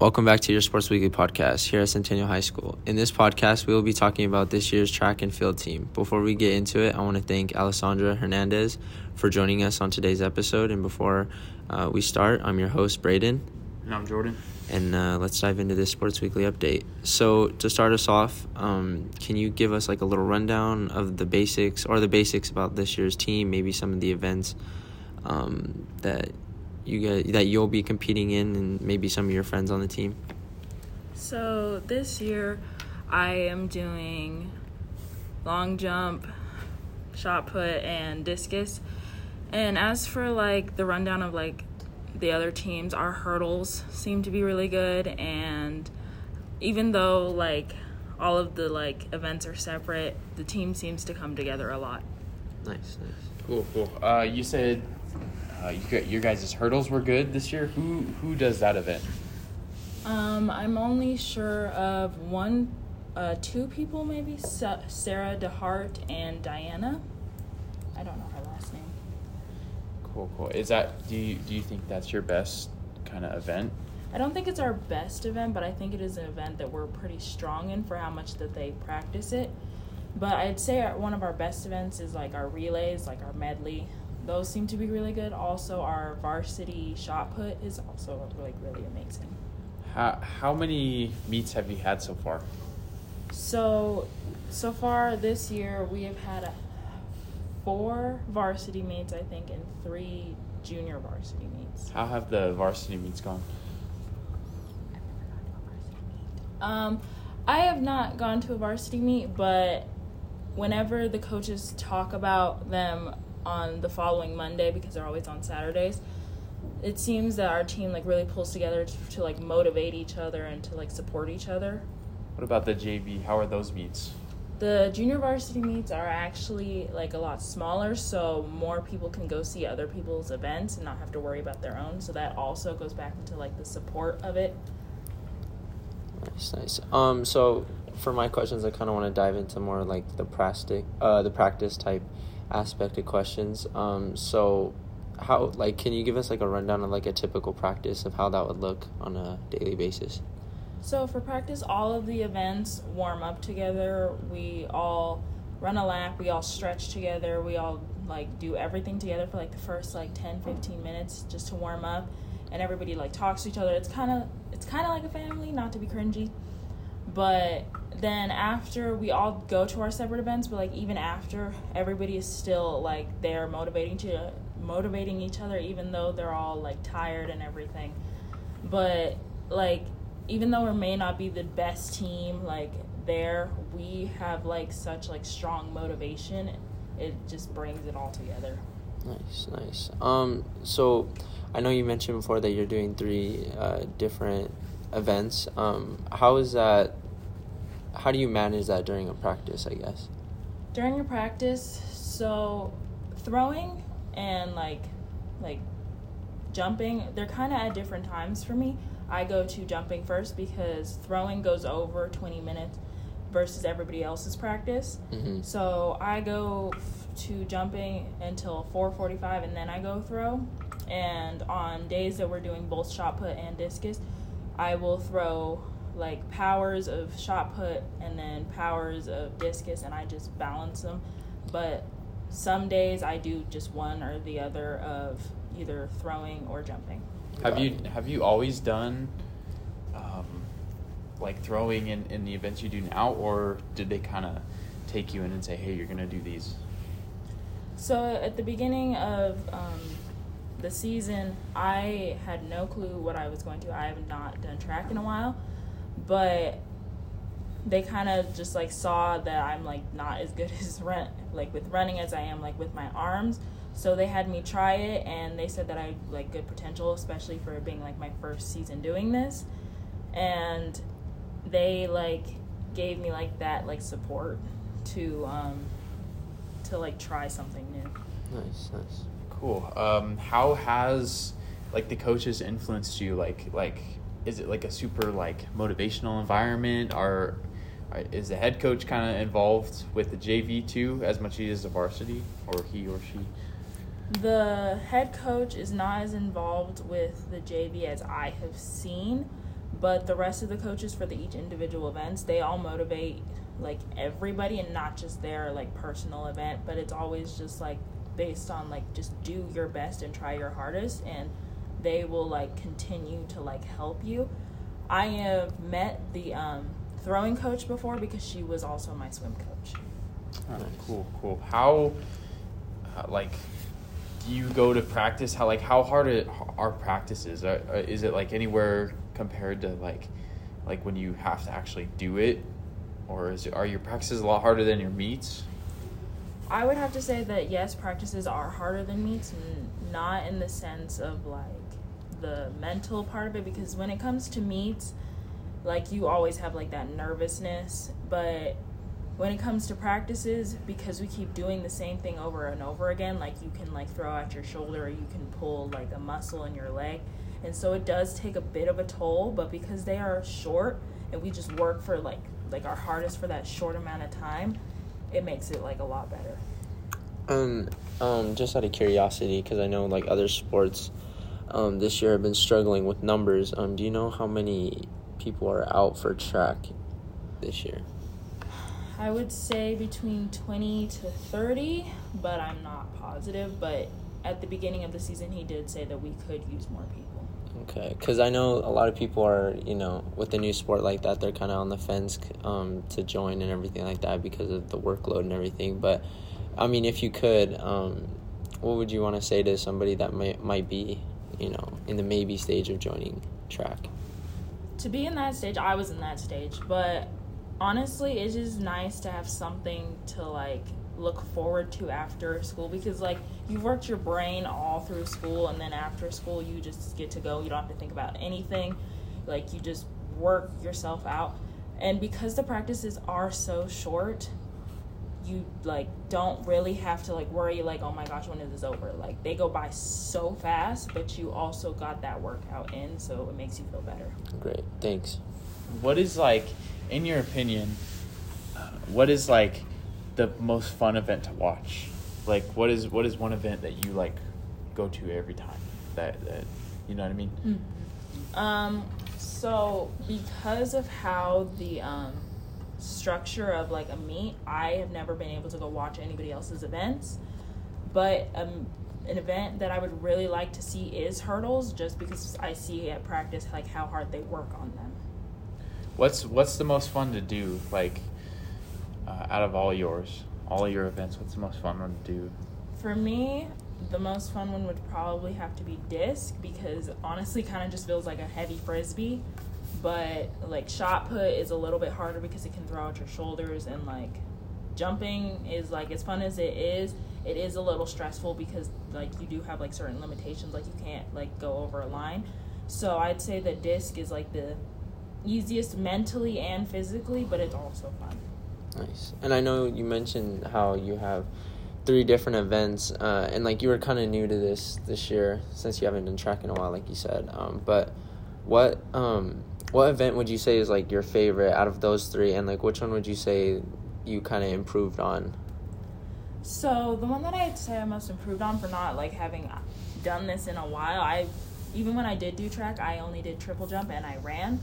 Welcome back to your Sports Weekly podcast here at Centennial High School. In this podcast, we will be talking about this year's track and field team. Before we get into it, I want to thank Alessandra Hernandez for joining us on today's episode. And before uh, we start, I'm your host, Braden. And I'm Jordan. And uh, let's dive into this Sports Weekly update. So, to start us off, um, can you give us like a little rundown of the basics or the basics about this year's team, maybe some of the events um, that you get that you'll be competing in, and maybe some of your friends on the team? So this year, I am doing long jump, shot put, and discus. And as for like the rundown of like the other teams, our hurdles seem to be really good. And even though like all of the like events are separate, the team seems to come together a lot. Nice, nice. Cool, cool. Uh, you said uh, you your guys' hurdles were good this year. Who who does that event? Um, I'm only sure of one, uh, two people maybe Sa- Sarah DeHart and Diana. I don't know her last name. Cool, cool. Is that do you do you think that's your best kind of event? I don't think it's our best event, but I think it is an event that we're pretty strong in for how much that they practice it. But I'd say our, one of our best events is like our relays, like our medley. Those seem to be really good. Also, our varsity shot put is also like really amazing. How how many meets have you had so far? So, so far this year we have had a, four varsity meets, I think, and three junior varsity meets. How have the varsity meets gone? Um, I have not gone to a varsity meet, but whenever the coaches talk about them on the following Monday, because they're always on Saturdays, it seems that our team like really pulls together to, to like motivate each other and to like support each other. What about the JV? How are those meets? The junior varsity meets are actually like a lot smaller, so more people can go see other people's events and not have to worry about their own. So that also goes back into like the support of it. Nice, nice. Um, so for my questions, I kind of want to dive into more like the practice, uh, the practice type aspect of questions. Um, so how like can you give us like a rundown of like a typical practice of how that would look on a daily basis? So for practice, all of the events warm up together. We all run a lap, we all stretch together, we all like do everything together for like the first like 10 15 minutes just to warm up and everybody like talks to each other. It's kind of it's kind of like a family, not to be cringy. But then after we all go to our separate events, but like even after everybody is still like they're motivating to motivating each other even though they're all like tired and everything. But like even though we may not be the best team like there, we have like such like strong motivation. It just brings it all together. Nice, nice. Um, so I know you mentioned before that you're doing three uh, different events. Um, how is that? How do you manage that during a practice? I guess. During a practice, so throwing and like like jumping, they're kind of at different times for me. I go to jumping first because throwing goes over 20 minutes versus everybody else's practice. Mm-hmm. So I go f- to jumping until 4:45 and then I go throw. And on days that we're doing both shot put and discus, I will throw like powers of shot put and then powers of discus and I just balance them. But some days I do just one or the other of either throwing or jumping. Have you have you always done um, like throwing in, in the events you do now, or did they kind of take you in and say, "Hey, you're gonna do these"? So at the beginning of um, the season, I had no clue what I was going to. I have not done track in a while, but they kind of just like saw that I'm like not as good as run like with running as I am like with my arms. So they had me try it, and they said that I like good potential, especially for being like my first season doing this, and they like gave me like that like support to um to like try something new. Nice, nice. Cool. Um, how has like the coaches influenced you? Like like is it like a super like motivational environment, or is the head coach kind of involved with the JV too as much as he is the varsity, or he or she? The head coach is not as involved with the JV as I have seen, but the rest of the coaches for the each individual events, they all motivate like everybody and not just their like personal event, but it's always just like based on like just do your best and try your hardest and they will like continue to like help you. I have met the um, throwing coach before because she was also my swim coach. Oh, cool, cool. How, uh, like, do you go to practice? How like how hard it, are practices? Are, are, is it like anywhere compared to like, like when you have to actually do it, or is it, are your practices a lot harder than your meets? I would have to say that yes, practices are harder than meets, not in the sense of like the mental part of it, because when it comes to meets, like you always have like that nervousness, but when it comes to practices, because we keep doing the same thing over and over again, like you can like throw out your shoulder or you can pull like a muscle in your leg. And so it does take a bit of a toll, but because they are short and we just work for like like our hardest for that short amount of time, it makes it like a lot better. Um, um, just out of curiosity, because I know like other sports, um, this year I've been struggling with numbers. Um, do you know how many people are out for track this year? I would say between 20 to 30, but I'm not positive. But at the beginning of the season, he did say that we could use more people. Okay, because I know a lot of people are, you know, with a new sport like that, they're kind of on the fence um, to join and everything like that because of the workload and everything. But, I mean, if you could, um, what would you want to say to somebody that might might be, you know, in the maybe stage of joining track? To be in that stage, I was in that stage, but honestly, it's just nice to have something to like look forward to after school because like you've worked your brain all through school and then after school you just get to go. You don't have to think about anything. Like you just work yourself out. And because the practices are so short you like don't really have to like worry like oh my gosh when is this over like they go by so fast but you also got that workout in so it makes you feel better great thanks what is like in your opinion uh, what is like the most fun event to watch? Like, what is what is one event that you like go to every time? That that you know what I mean? Mm-hmm. Um. So because of how the um structure of like a meet, I have never been able to go watch anybody else's events, but um an event that I would really like to see is hurdles, just because I see at practice like how hard they work on them. What's what's the most fun to do? Like uh, out of all yours, all your events, what's the most fun one to do? For me, the most fun one would probably have to be disc because honestly, kind of just feels like a heavy frisbee. But like shot put is a little bit harder because it can throw out your shoulders and like jumping is like as fun as it is it is a little stressful because like you do have like certain limitations like you can't like go over a line so i'd say the disc is like the easiest mentally and physically but it's also fun Nice. And I know you mentioned how you have three different events, uh, and like you were kind of new to this this year since you haven't been tracking a while, like you said. Um, but what um, what event would you say is like your favorite out of those three, and like which one would you say you kind of improved on? So the one that I'd say I most improved on for not like having uh, done this in a while, I even when I did do track, I only did triple jump and I ran.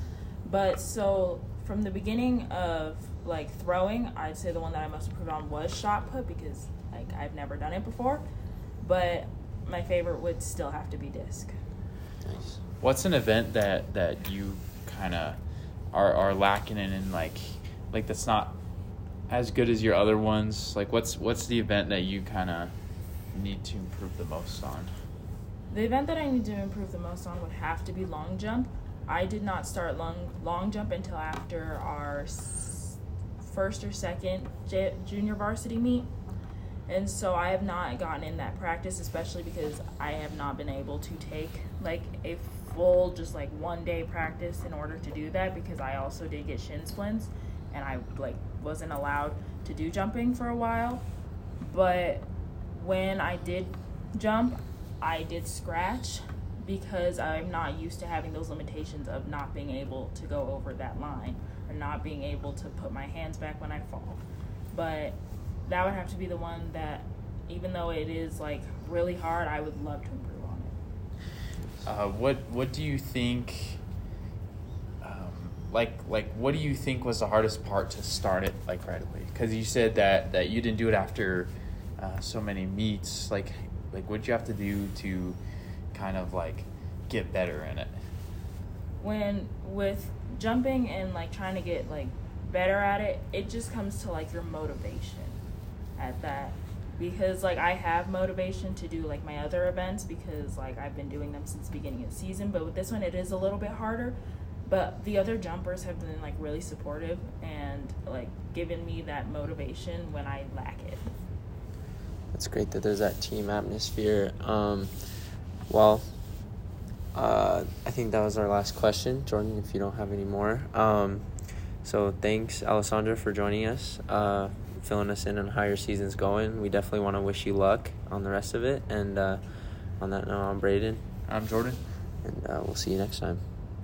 But so from the beginning of like throwing, I'd say the one that I most improved on was shot put because like I've never done it before. But my favorite would still have to be disc. Nice. What's an event that that you kind of are are lacking in, and like like that's not as good as your other ones? Like what's what's the event that you kind of need to improve the most on? The event that I need to improve the most on would have to be long jump. I did not start long long jump until after our first or second j- junior varsity meet. And so I have not gotten in that practice, especially because I have not been able to take like a full, just like one day practice in order to do that because I also did get shin splints and I like wasn't allowed to do jumping for a while. But when I did jump, I did scratch because I'm not used to having those limitations of not being able to go over that line or not being able to put my hands back when I fall. But that would have to be the one that, even though it is like really hard, I would love to improve. Uh, what What do you think? Uh, like like what do you think was the hardest part to start it like right away? Because you said that that you didn't do it after uh, so many meets. Like like what you have to do to kind of like get better in it? When with jumping and like trying to get like better at it, it just comes to like your motivation at that. Because like I have motivation to do like my other events because like I've been doing them since the beginning of the season, but with this one it is a little bit harder. But the other jumpers have been like really supportive and like given me that motivation when I lack it. It's great that there's that team atmosphere. Um, well, uh, I think that was our last question, Jordan. If you don't have any more, um, so thanks, Alessandra, for joining us, uh, filling us in on how your season's going. We definitely want to wish you luck on the rest of it. And uh, on that note, I'm Braden. I'm Jordan. And uh, we'll see you next time.